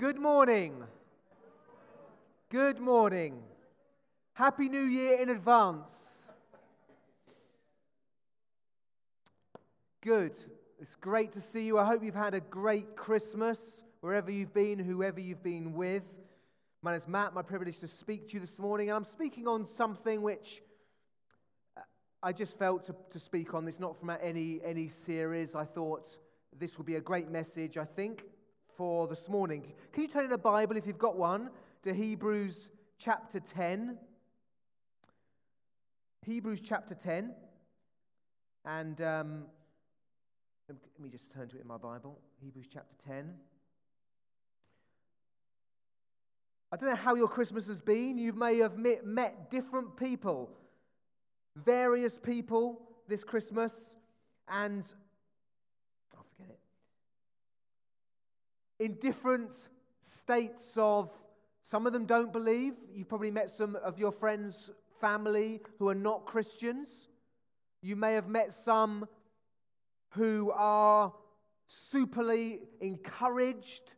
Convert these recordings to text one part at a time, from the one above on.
Good morning. Good morning. Happy New Year in advance. Good. It's great to see you. I hope you've had a great Christmas wherever you've been, whoever you've been with. My name's Matt. My privilege to speak to you this morning, and I'm speaking on something which uh, I just felt to, to speak on. This not from any any series. I thought this would be a great message. I think for this morning. Can you turn in a Bible, if you've got one, to Hebrews chapter 10? Hebrews chapter 10. And um, let me just turn to it in my Bible. Hebrews chapter 10. I don't know how your Christmas has been. You may have met, met different people, various people this Christmas, and I'll forget it in different states of, some of them don't believe. You've probably met some of your friends' family who are not Christians. You may have met some who are superly encouraged,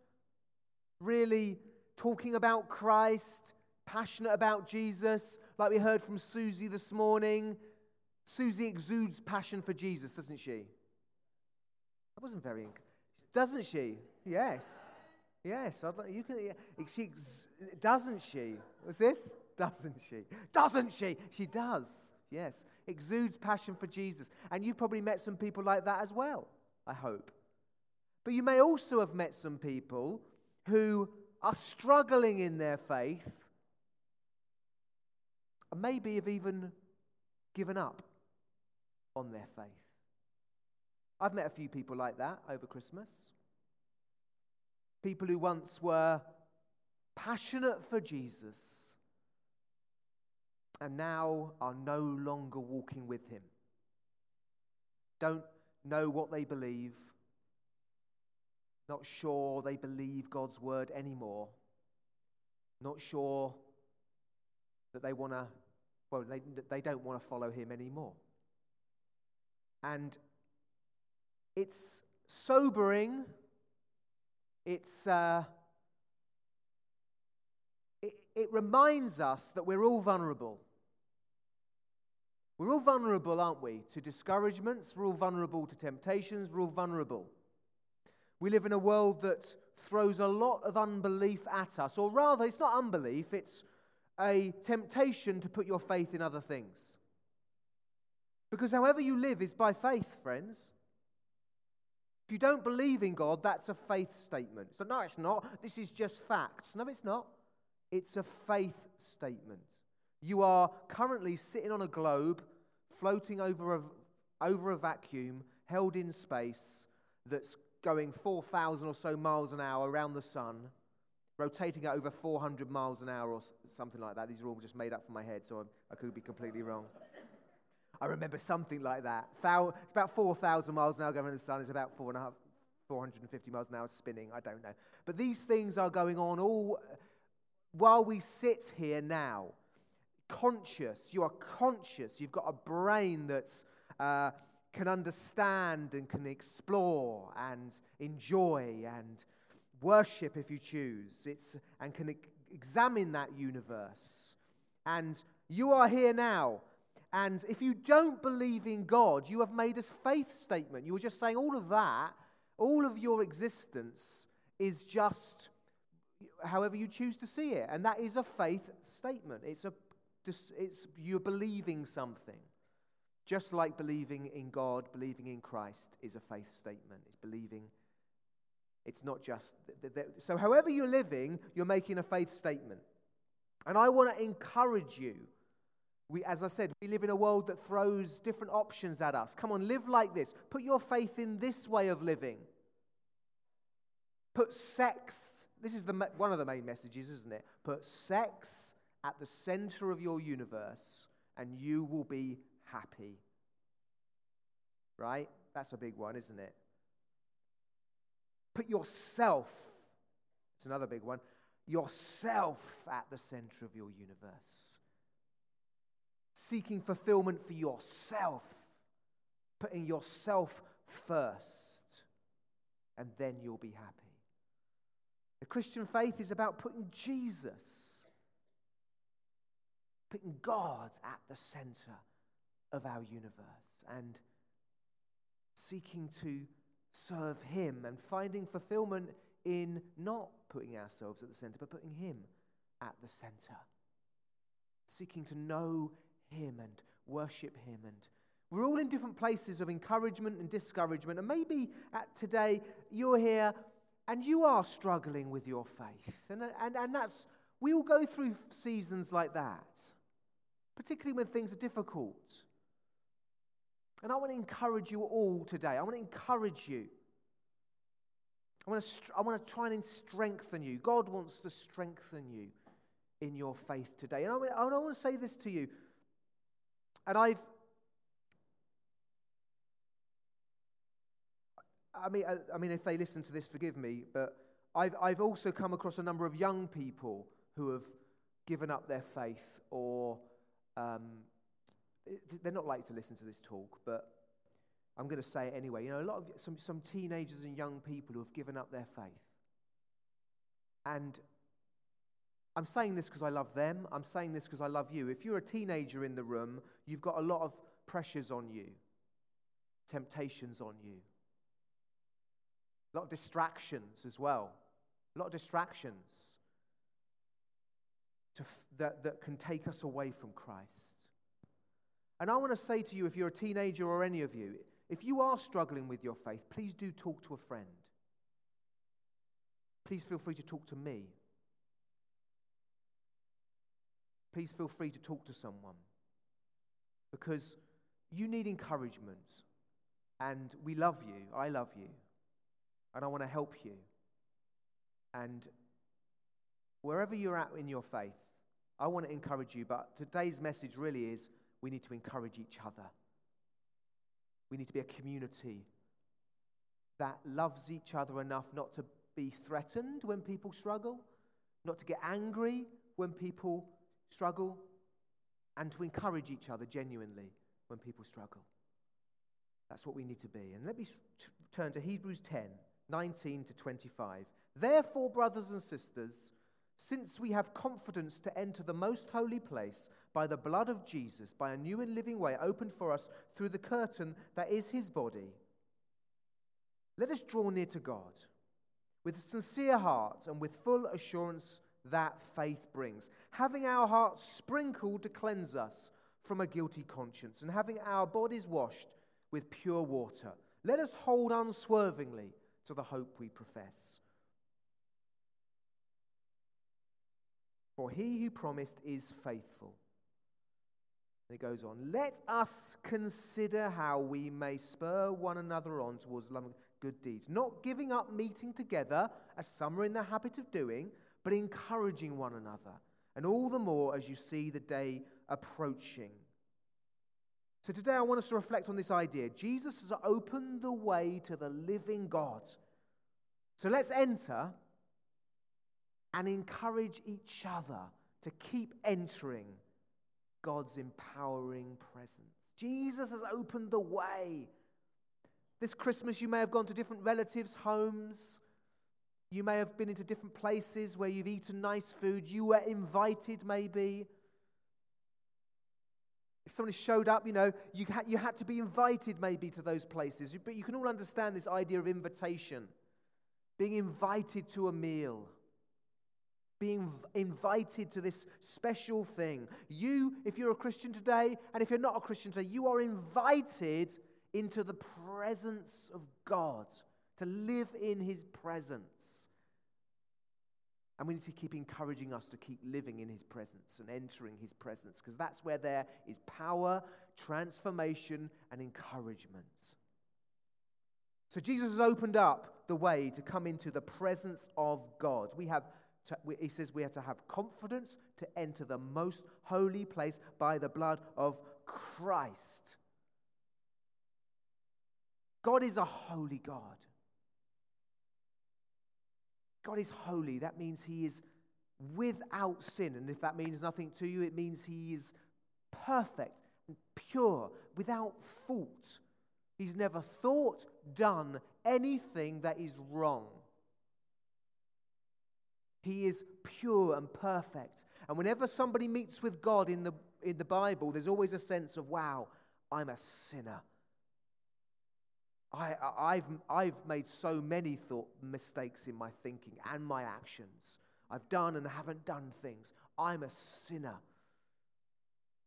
really talking about Christ, passionate about Jesus, like we heard from Susie this morning. Susie exudes passion for Jesus, doesn't she? That wasn't very, doesn't she? Yes. Yes, I'd like, you can. She doesn't she? What's this? Doesn't she? Doesn't she? She does. Yes, exudes passion for Jesus, and you've probably met some people like that as well. I hope. But you may also have met some people who are struggling in their faith, and maybe have even given up on their faith. I've met a few people like that over Christmas. People who once were passionate for Jesus and now are no longer walking with him. Don't know what they believe, not sure they believe God's word anymore, not sure that they want to, well, they, they don't want to follow him anymore. And it's sobering it's, uh, it, it reminds us that we're all vulnerable. We're all vulnerable, aren't we, to discouragements? We're all vulnerable to temptations. We're all vulnerable. We live in a world that throws a lot of unbelief at us, or rather, it's not unbelief, it's a temptation to put your faith in other things. Because however you live is by faith, friends. If you don't believe in God, that's a faith statement. So, no, it's not. This is just facts. No, it's not. It's a faith statement. You are currently sitting on a globe, floating over a, over a vacuum, held in space, that's going 4,000 or so miles an hour around the sun, rotating at over 400 miles an hour or something like that. These are all just made up from my head, so I could be completely wrong. I remember something like that. It's about 4,000 miles an hour going around the sun. It's about four and a half, 450 miles an hour spinning. I don't know. But these things are going on all while we sit here now. Conscious. You are conscious. You've got a brain that's. Uh, can understand and can explore and enjoy and worship if you choose. It's, and can examine that universe. And you are here now and if you don't believe in God, you have made a faith statement. You were just saying all of that, all of your existence is just however you choose to see it. And that is a faith statement. It's, a, it's you're believing something. Just like believing in God, believing in Christ is a faith statement. It's believing. It's not just. So, however you're living, you're making a faith statement. And I want to encourage you we, as I said, we live in a world that throws different options at us. Come on, live like this. Put your faith in this way of living. Put sex, this is the, one of the main messages, isn't it? Put sex at the center of your universe and you will be happy. Right? That's a big one, isn't it? Put yourself, it's another big one, yourself at the center of your universe seeking fulfillment for yourself, putting yourself first, and then you'll be happy. The Christian faith is about putting Jesus, putting God at the center of our universe and seeking to serve Him and finding fulfillment in not putting ourselves at the center, but putting Him at the center. Seeking to know Him and worship Him. And we're all in different places of encouragement and discouragement. And maybe at today you're here and you are struggling with your faith. And, and, and that's, we all go through seasons like that, particularly when things are difficult. And I want to encourage you all today. I want to encourage you. I want to, I want to try and strengthen you. God wants to strengthen you in your faith today. And I, I want to say this to you. And I've, I mean, I, I, mean, if they listen to this, forgive me, but I've, I've also come across a number of young people who have given up their faith or um, they're not like to listen to this talk, but I'm going to say it anyway. You know, a lot of some, some teenagers and young people who have given up their faith. And I'm saying this because I love them. I'm saying this because I love you. If you're a teenager in the room, you've got a lot of pressures on you, temptations on you, a lot of distractions as well. A lot of distractions to, that, that can take us away from Christ. And I want to say to you, if you're a teenager or any of you, if you are struggling with your faith, please do talk to a friend. Please feel free to talk to me. Please feel free to talk to someone. Because you need encouragement. And we love you. I love you. And I want to help you. And wherever you're at in your faith, I want to encourage you. But today's message really is we need to encourage each other. We need to be a community that loves each other enough not to be threatened when people struggle, not to get angry when people struggle, and to encourage each other genuinely when people struggle. That's what we need to be. And let me turn to Hebrews 10 19 to 25. Therefore, brothers and sisters, since we have confidence to enter the most holy place by the blood of Jesus, by a new and living way opened for us through the curtain that is his body, let us draw near to God with a sincere hearts and with full assurance that faith brings, having our hearts sprinkled to cleanse us from a guilty conscience, and having our bodies washed with pure water. Let us hold unswervingly to the hope we profess. For he who promised is faithful. And it goes on, let us consider how we may spur one another on towards love and good deeds, not giving up meeting together, as some are in the habit of doing, but encouraging one another, and all the more as you see the day approaching. So today I want us to reflect on this idea. Jesus has opened the way to the living God. So let's enter and encourage each other to keep entering God's empowering presence. Jesus has opened the way. This Christmas, you may have gone to different relatives' homes. You may have been into different places where you've eaten nice food. You were invited, maybe. If somebody showed up, you know, you had, you had to be invited maybe to those places. But you can all understand this idea of invitation being invited to a meal being invited to this special thing. You, if you're a Christian today, and if you're not a Christian today, you are invited into the presence of God, to live in His presence. And we need to keep encouraging us to keep living in His presence and entering His presence, because that's where there is power, transformation, and encouragement. So Jesus has opened up the way to come into the presence of God. We have to, he says we are to have confidence to enter the most holy place by the blood of Christ. God is a holy God. God is holy. That means he is without sin. And if that means nothing to you, it means he is perfect and pure, without fault. He's never thought, done anything that is wrong. He is pure and perfect. And whenever somebody meets with God in the, in the Bible, there's always a sense of, wow, I'm a sinner. I, have I've made so many thought mistakes in my thinking and my actions. I've done and haven't done things. I'm a sinner.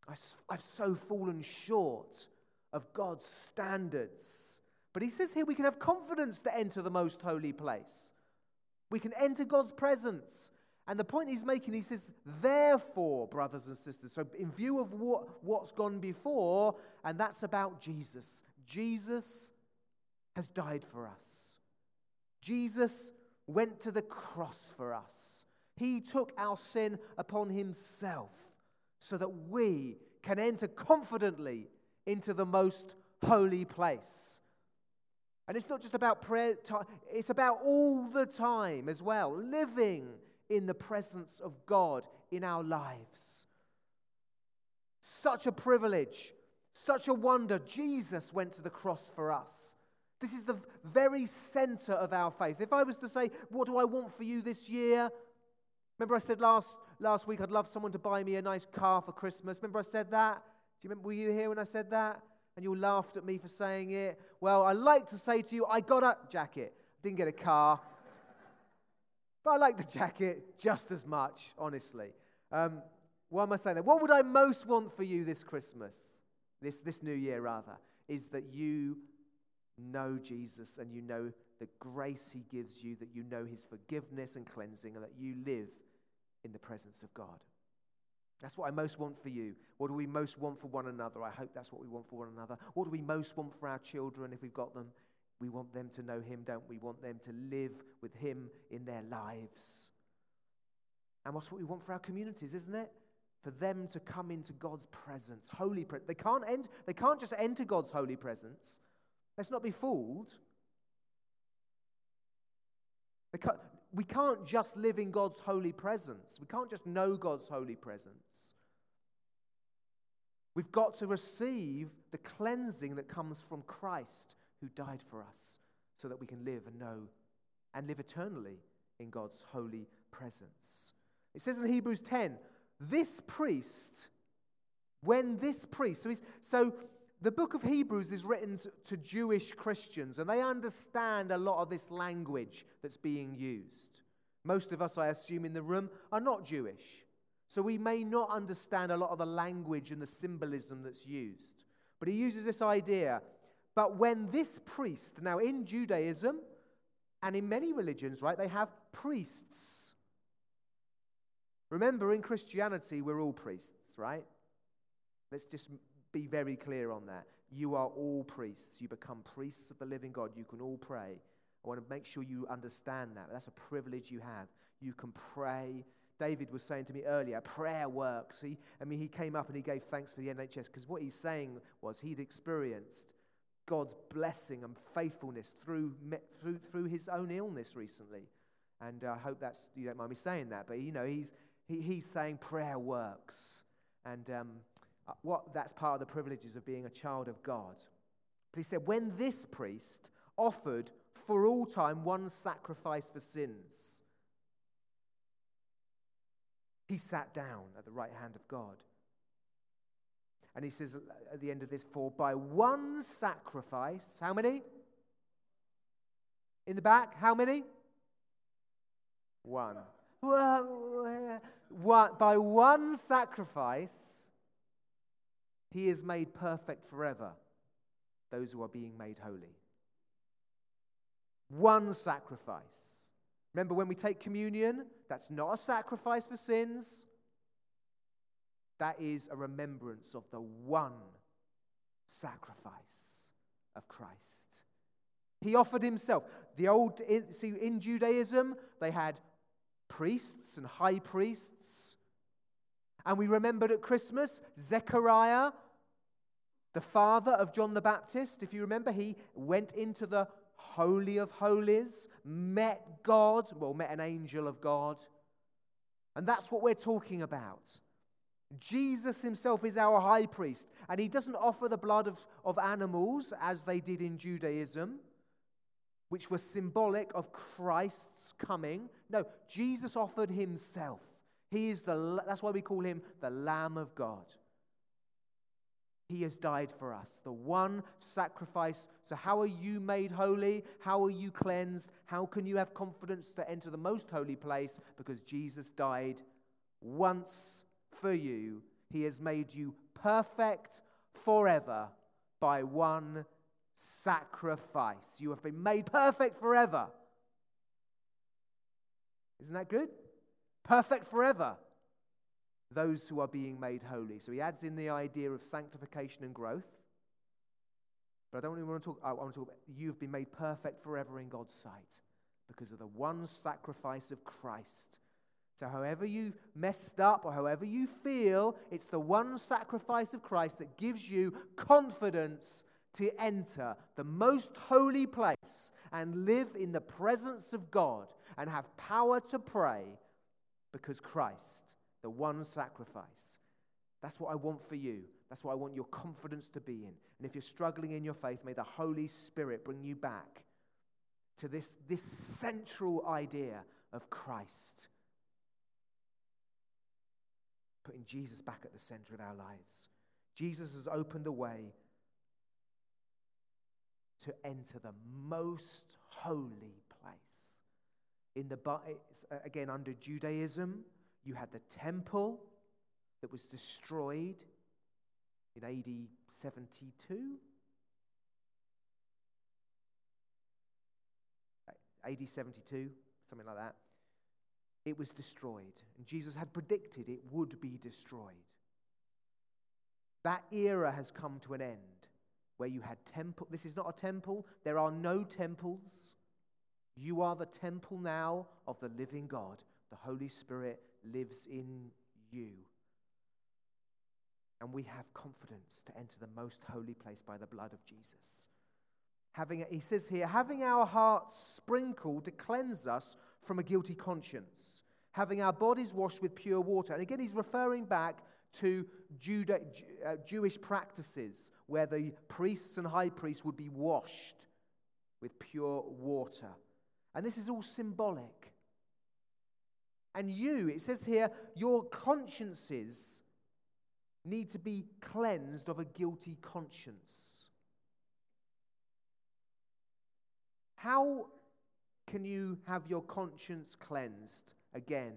I, I've so fallen short of God's standards. But he says here we can have confidence to enter the most holy place. We can enter God's presence. And the point he's making, he says, therefore, brothers and sisters. So, in view of what, what's gone before, and that's about Jesus. Jesus has died for us. Jesus went to the cross for us. He took our sin upon himself so that we can enter confidently into the most holy place. And it's not just about prayer time, it's about all the time as well, living in the presence of God in our lives. Such a privilege, such a wonder. Jesus went to the cross for us. This is the very center of our faith. If I was to say, What do I want for you this year? Remember, I said last, last week I'd love someone to buy me a nice car for Christmas. Remember, I said that? Do you remember, were you here when I said that? And you all laughed at me for saying it. Well, I like to say to you, I got a jacket. Didn't get a car. but I like the jacket just as much, honestly. Um, why am I saying that? What would I most want for you this Christmas, this, this new year rather, is that you know Jesus and you know the grace he gives you, that you know his forgiveness and cleansing, and that you live in the presence of God. That's what I most want for you. What do we most want for one another? I hope that's what we want for one another. What do we most want for our children if we've got them? We want them to know him, don't we? We want them to live with him in their lives. And what's what we want for our communities, isn't it? For them to come into God's presence, holy presence. They can't, end, they can't just enter God's holy presence. Let's not be fooled. We can't just live in God's holy presence. We can't just know God's holy presence. We've got to receive the cleansing that comes from Christ who died for us so that we can live and know and live eternally in God's holy presence. It says in Hebrews 10 this priest, when this priest, so, he's so the book of Hebrews is written to Jewish Christians, and they understand a lot of this language that's being used. Most of us, I assume, in the room are not Jewish. So we may not understand a lot of the language and the symbolism that's used. But he uses this idea. But when this priest, now in Judaism and in many religions, right, they have priests. Remember, in Christianity, we're all priests, right? Let's just be very clear on that. You are all priests. You become priests of the living God. You can all pray. I want to make sure you understand that. That's a privilege you have. You can pray. David was saying to me earlier, prayer works. He, I mean, he came up and he gave thanks for the NHS because what he's saying was he'd experienced God's blessing and faithfulness through, through, through his own illness recently. And uh, I hope that's, you don't mind me saying that, but you know, he's, he, he's saying prayer works. And um, Uh, what that's part of the privileges of being a child of God. But he said, when this priest offered for all time one sacrifice for sins, he sat down at the right hand of God. And he says uh, at the end of this, for by one sacrifice, how many? In the back, how many? One. By one sacrifice, he is made perfect forever, those who are being made holy. One sacrifice. Remember when we take communion, that's not a sacrifice for sins. That is a remembrance of the one sacrifice of Christ. He offered himself. The old, see, in Judaism, they had priests and high priests. And we remembered at Christmas, Zechariah the father of John the Baptist, if you remember, he went into the Holy of Holies, met God, well, met an angel of God. And that's what we're talking about. Jesus himself is our high priest, and he doesn't offer the blood of, of animals as they did in Judaism. which were symbolic of Christ's coming. No, Jesus offered himself. He is the that's why we call him the Lamb of God. He has died for us, the one sacrifice. So, how are you made holy? How are you cleansed? How can you have confidence to enter the most holy place? Because Jesus died once for you. He has made you perfect forever by one sacrifice. You have been made perfect forever. Isn't that good? Perfect forever those who are being made holy. So he adds in the idea of sanctification and growth. But I don't really want to talk, I want to talk about you've been made perfect forever in God's sight because of the one sacrifice of Christ. So, however you messed up or however you feel, it's the one sacrifice of Christ that gives you confidence to enter the most holy place and live in the presence of God and have power to pray because Christ the one sacrifice. That's what I want for you. That's what I want your confidence to be in. And if you're struggling in your faith, may the Holy Spirit bring you back to this, this central idea of Christ. Putting Jesus back at the center of our lives. Jesus has opened a way to enter the most holy place. In the uh, again under Judaism, you had the temple that was destroyed in AD 72. AD 72, something like that. It was destroyed. And Jesus had predicted it would be destroyed. That era has come to an end where you had temple. This is not a temple. There are no temples. You are the temple now of the living God. The Holy Spirit lives in you. And we have confidence to enter the most holy place by the blood of Jesus. Having, he says here, having our hearts sprinkled to cleanse us from a guilty conscience, having our bodies washed with pure water. And again, he's referring back to Judah, uh, Jewish practices where the priests and high priests would be washed with pure water. And this is all symbolic and you. It says here, your consciences need to be cleansed of a guilty conscience. How can you have your conscience cleansed? Again,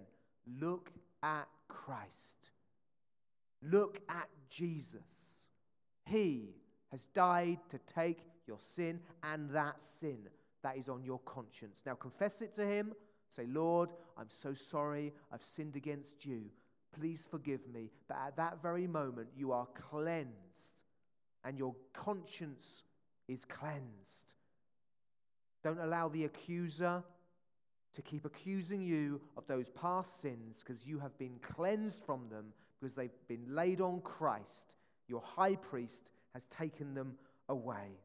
look at Christ. Look at Jesus. He has died to take your sin and that sin that is on your conscience. Now confess it to Him Say, Lord, I'm so sorry. I've sinned against you. Please forgive me. But at that very moment, you are cleansed and your conscience is cleansed. Don't allow the accuser to keep accusing you of those past sins because you have been cleansed from them because they've been laid on Christ. Your high priest has taken them away.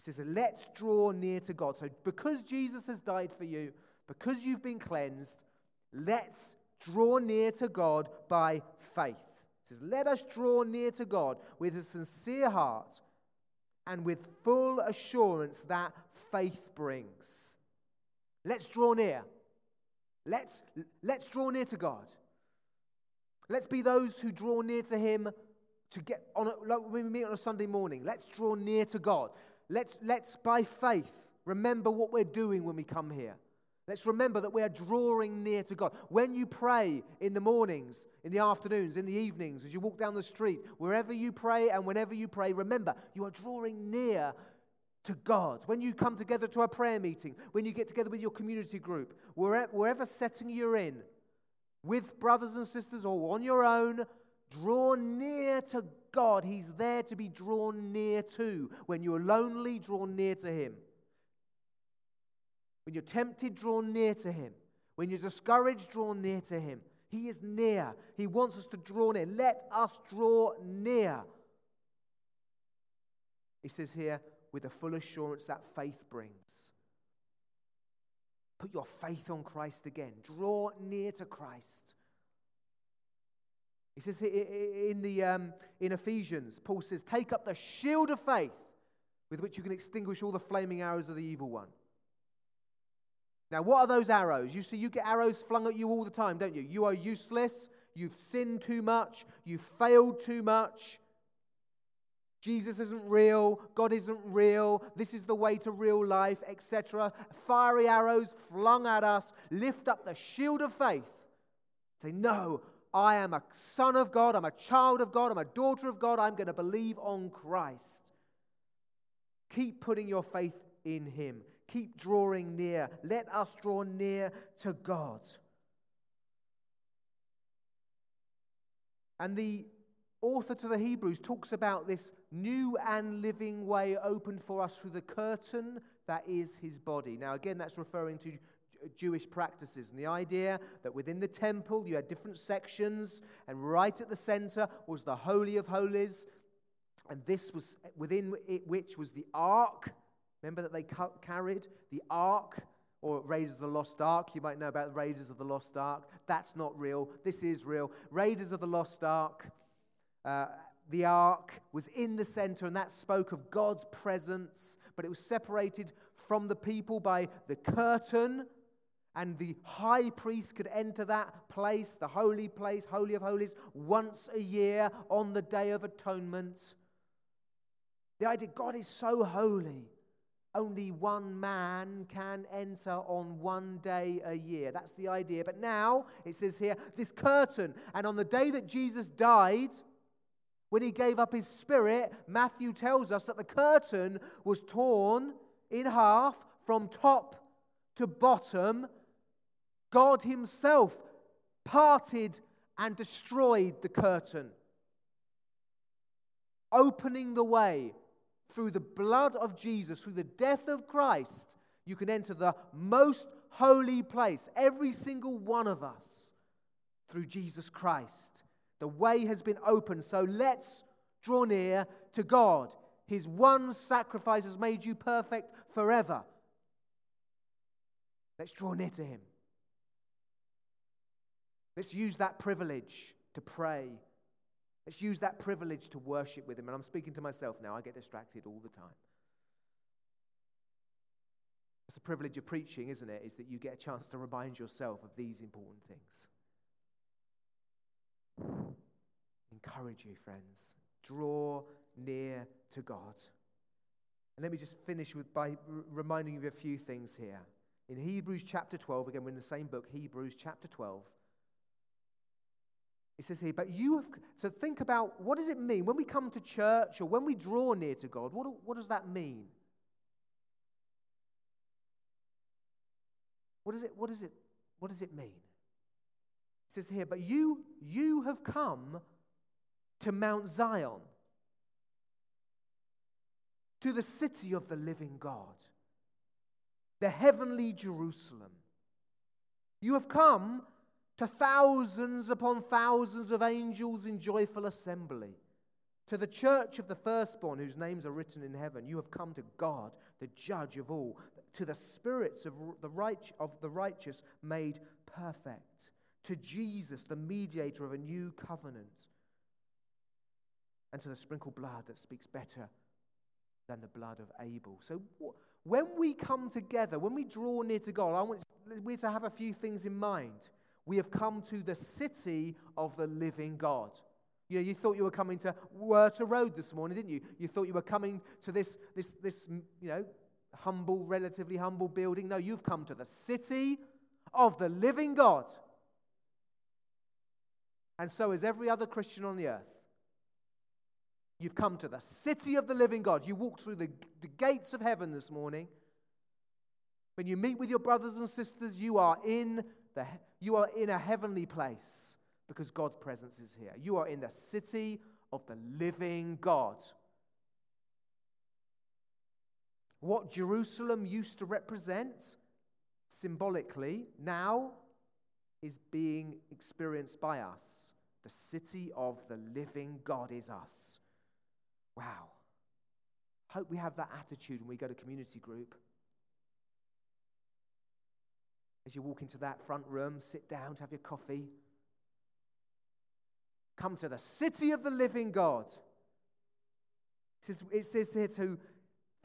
He says, Let's draw near to God. So, because Jesus has died for you, because you've been cleansed, let's draw near to God by faith. He says, Let us draw near to God with a sincere heart and with full assurance that faith brings. Let's draw near. Let's, let's draw near to God. Let's be those who draw near to Him to get on a, like when we meet on a Sunday morning. Let's draw near to God. Let's, let's, by faith, remember what we're doing when we come here. Let's remember that we are drawing near to God. When you pray in the mornings, in the afternoons, in the evenings, as you walk down the street, wherever you pray and whenever you pray, remember you are drawing near to God. When you come together to a prayer meeting, when you get together with your community group, wherever, setting you're in, with brothers and sisters or on your own, draw near to God, He's there to be drawn near to. When you're lonely, draw near to Him. When you're tempted, draw near to Him. When you're discouraged, draw near to Him. He is near. He wants us to draw near. Let us draw near. He says here, with the full assurance that faith brings. Put your faith on Christ again. Draw near to Christ. He says in, the, um, in Ephesians, Paul says, Take up the shield of faith with which you can extinguish all the flaming arrows of the evil one. Now, what are those arrows? You see, you get arrows flung at you all the time, don't you? You are useless. You've sinned too much. You've failed too much. Jesus isn't real. God isn't real. This is the way to real life, etc. Fiery arrows flung at us. Lift up the shield of faith. Say, No, I am a son of God. I'm a child of God. I'm a daughter of God. I'm going to believe on Christ. Keep putting your faith in Him. Keep drawing near. Let us draw near to God. And the author to the Hebrews talks about this new and living way opened for us through the curtain that is his body. Now, again, that's referring to Jewish practices and the idea that within the temple you had different sections, and right at the center was the Holy of Holies, and this was within it, which was the ark. Remember that they carried the ark or Raiders of the Lost Ark. You might know about Raiders of the Lost Ark. That's not real. This is real. Raiders of the Lost Ark. Uh, the ark was in the center, and that spoke of God's presence, but it was separated from the people by the curtain, and the high priest could enter that place, the holy place, Holy of Holies, once a year on the Day of Atonement. The idea God is so holy, only one man can enter on one day a year. That's the idea. But now, it says here, this curtain, and on the day that Jesus died, when he gave up his spirit, Matthew tells us that the curtain was torn in half from top to bottom. God himself parted and destroyed the curtain, opening the way through the blood of Jesus, through the death of Christ. You can enter the most holy place, every single one of us, through Jesus Christ. The way has been opened, so let's draw near to God. His one sacrifice has made you perfect forever. Let's draw near to Him. Let's use that privilege to pray. Let's use that privilege to worship with Him. And I'm speaking to myself now, I get distracted all the time. It's the privilege of preaching, isn't it? Is that you get a chance to remind yourself of these important things. Encourage you, friends. Draw near to God. And let me just finish with by reminding you of a few things here. In Hebrews chapter 12, again, we're in the same book, Hebrews chapter 12. It says here, but you have, so think about what does it mean when we come to church or when we draw near to God? What, what does that mean? What does it, what does it, what does it mean? It says here, but you, you have come to Mount Zion, to the city of the living God, the heavenly Jerusalem. You have come to thousands upon thousands of angels in joyful assembly. To the church of the firstborn, whose names are written in heaven, you have come to God, the judge of all, to the spirits of the, right, of the righteous made perfect to Jesus, the mediator of a new covenant, and to the sprinkled blood that speaks better than the blood of Abel. So, when we come together, when we draw near to God, I want we to have a few things in mind. We have come to the city of the living God. You know, you thought you were coming to Wurter Road this morning, didn't you? You thought you were coming to this, this, this, you know, humble, relatively humble building. No, you've come to the city of the living God and so is every other Christian on the earth. You've come to the city of the living God. You walked through the, the gates of heaven this morning. When you meet with your brothers and sisters, you are in the, you are in a heavenly place because God's presence is here. You are in the city of the living God. What Jerusalem used to represent symbolically now is being experienced by us. The city of the living God is us. Wow. Hope we have that attitude when we go to community group. As you walk into that front room, sit down to have your coffee. Come to the city of the living God. It says, it says here to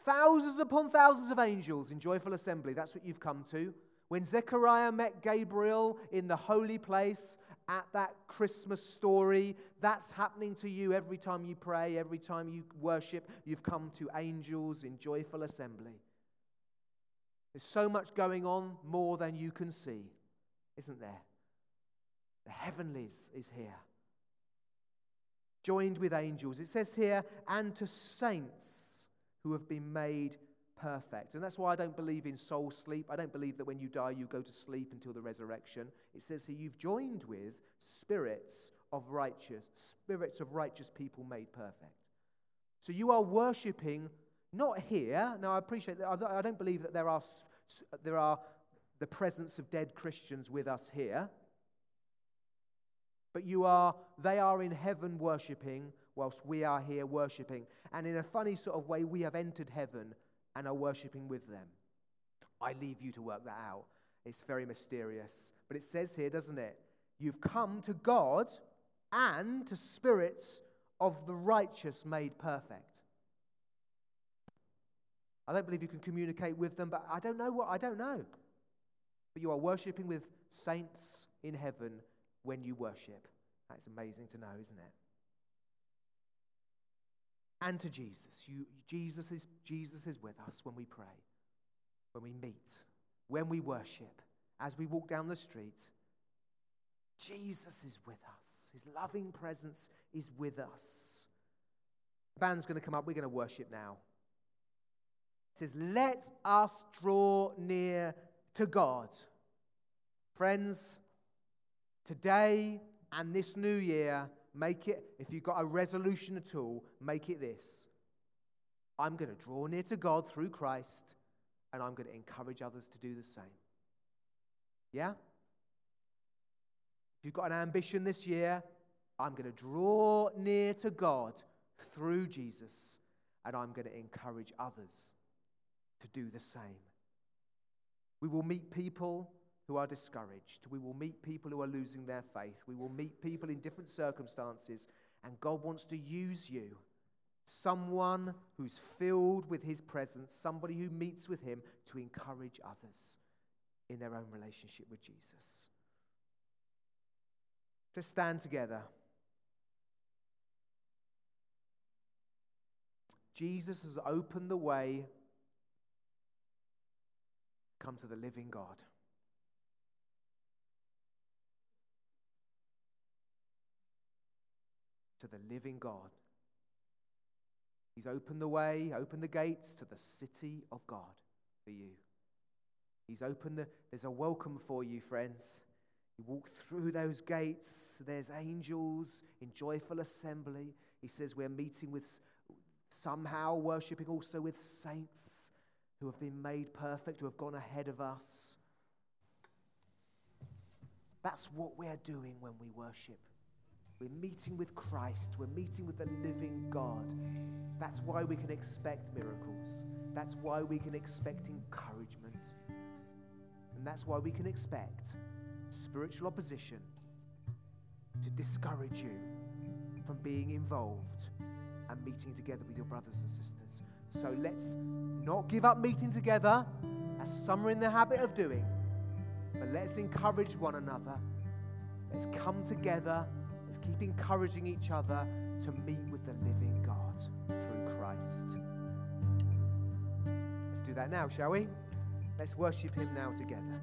Thousands upon thousands of angels in joyful assembly. That's what you've come to. When Zechariah met Gabriel in the holy place at that Christmas story, that's happening to you every time you pray, every time you worship. You've come to angels in joyful assembly. There's so much going on, more than you can see, isn't there? The heavenlies is here. Joined with angels. It says here, and to saints who have been made perfect. And that's why I don't believe in soul sleep. I don't believe that when you die, you go to sleep until the resurrection. It says here, you've joined with spirits of righteous, spirits of righteous people made perfect. So you are worshipping not here. Now, I appreciate that. I don't believe that there are, there are the presence of dead Christians with us here. But you are, they are in heaven worshipping whilst we are here worshipping. And in a funny sort of way, we have entered heaven and are worshipping with them. I leave you to work that out. It's very mysterious. But it says here, doesn't it? You've come to God and to spirits of the righteous made perfect. I don't believe you can communicate with them, but I don't know what I don't know. But you are worshipping with saints in heaven when you worship. That's amazing to know, isn't it? And to Jesus. You, Jesus, is, Jesus is with us when we pray, when we meet, when we worship, as we walk down the street. Jesus is with us. His loving presence is with us. The band's going to come up. We're going to worship now. It says, Let us draw near to God. Friends, today and this new year, make it, if you've got a resolution at all, make it this. I'm going to draw near to God through Christ, and I'm going to encourage others to do the same. Yeah? If you've got an ambition this year, I'm going to draw near to God through Jesus, and I'm going to encourage others to do the same. We will meet people who are discouraged. We will meet people who are losing their faith. We will meet people in different circumstances. And God wants to use you, someone who's filled with His presence, somebody who meets with Him to encourage others in their own relationship with Jesus. To stand together. Jesus has opened the way come to the living God. To the living God. He's opened the way, opened the gates to the city of God for you. He's opened the, there's a welcome for you, friends. You walk through those gates, there's angels in joyful assembly. He says we're meeting with somehow worshiping also with saints who have been made perfect, who have gone ahead of us. That's what we're doing when we worship. We're meeting with Christ. We're meeting with the living God. That's why we can expect miracles. That's why we can expect encouragement. And that's why we can expect spiritual opposition to discourage you from being involved and meeting together with your brothers and sisters. So let's not give up meeting together, as some are in the habit of doing, but let's encourage one another. Let's come together. Let's keep encouraging each other to meet with the living God through Christ. Let's do that now, shall we? Let's worship Him now together.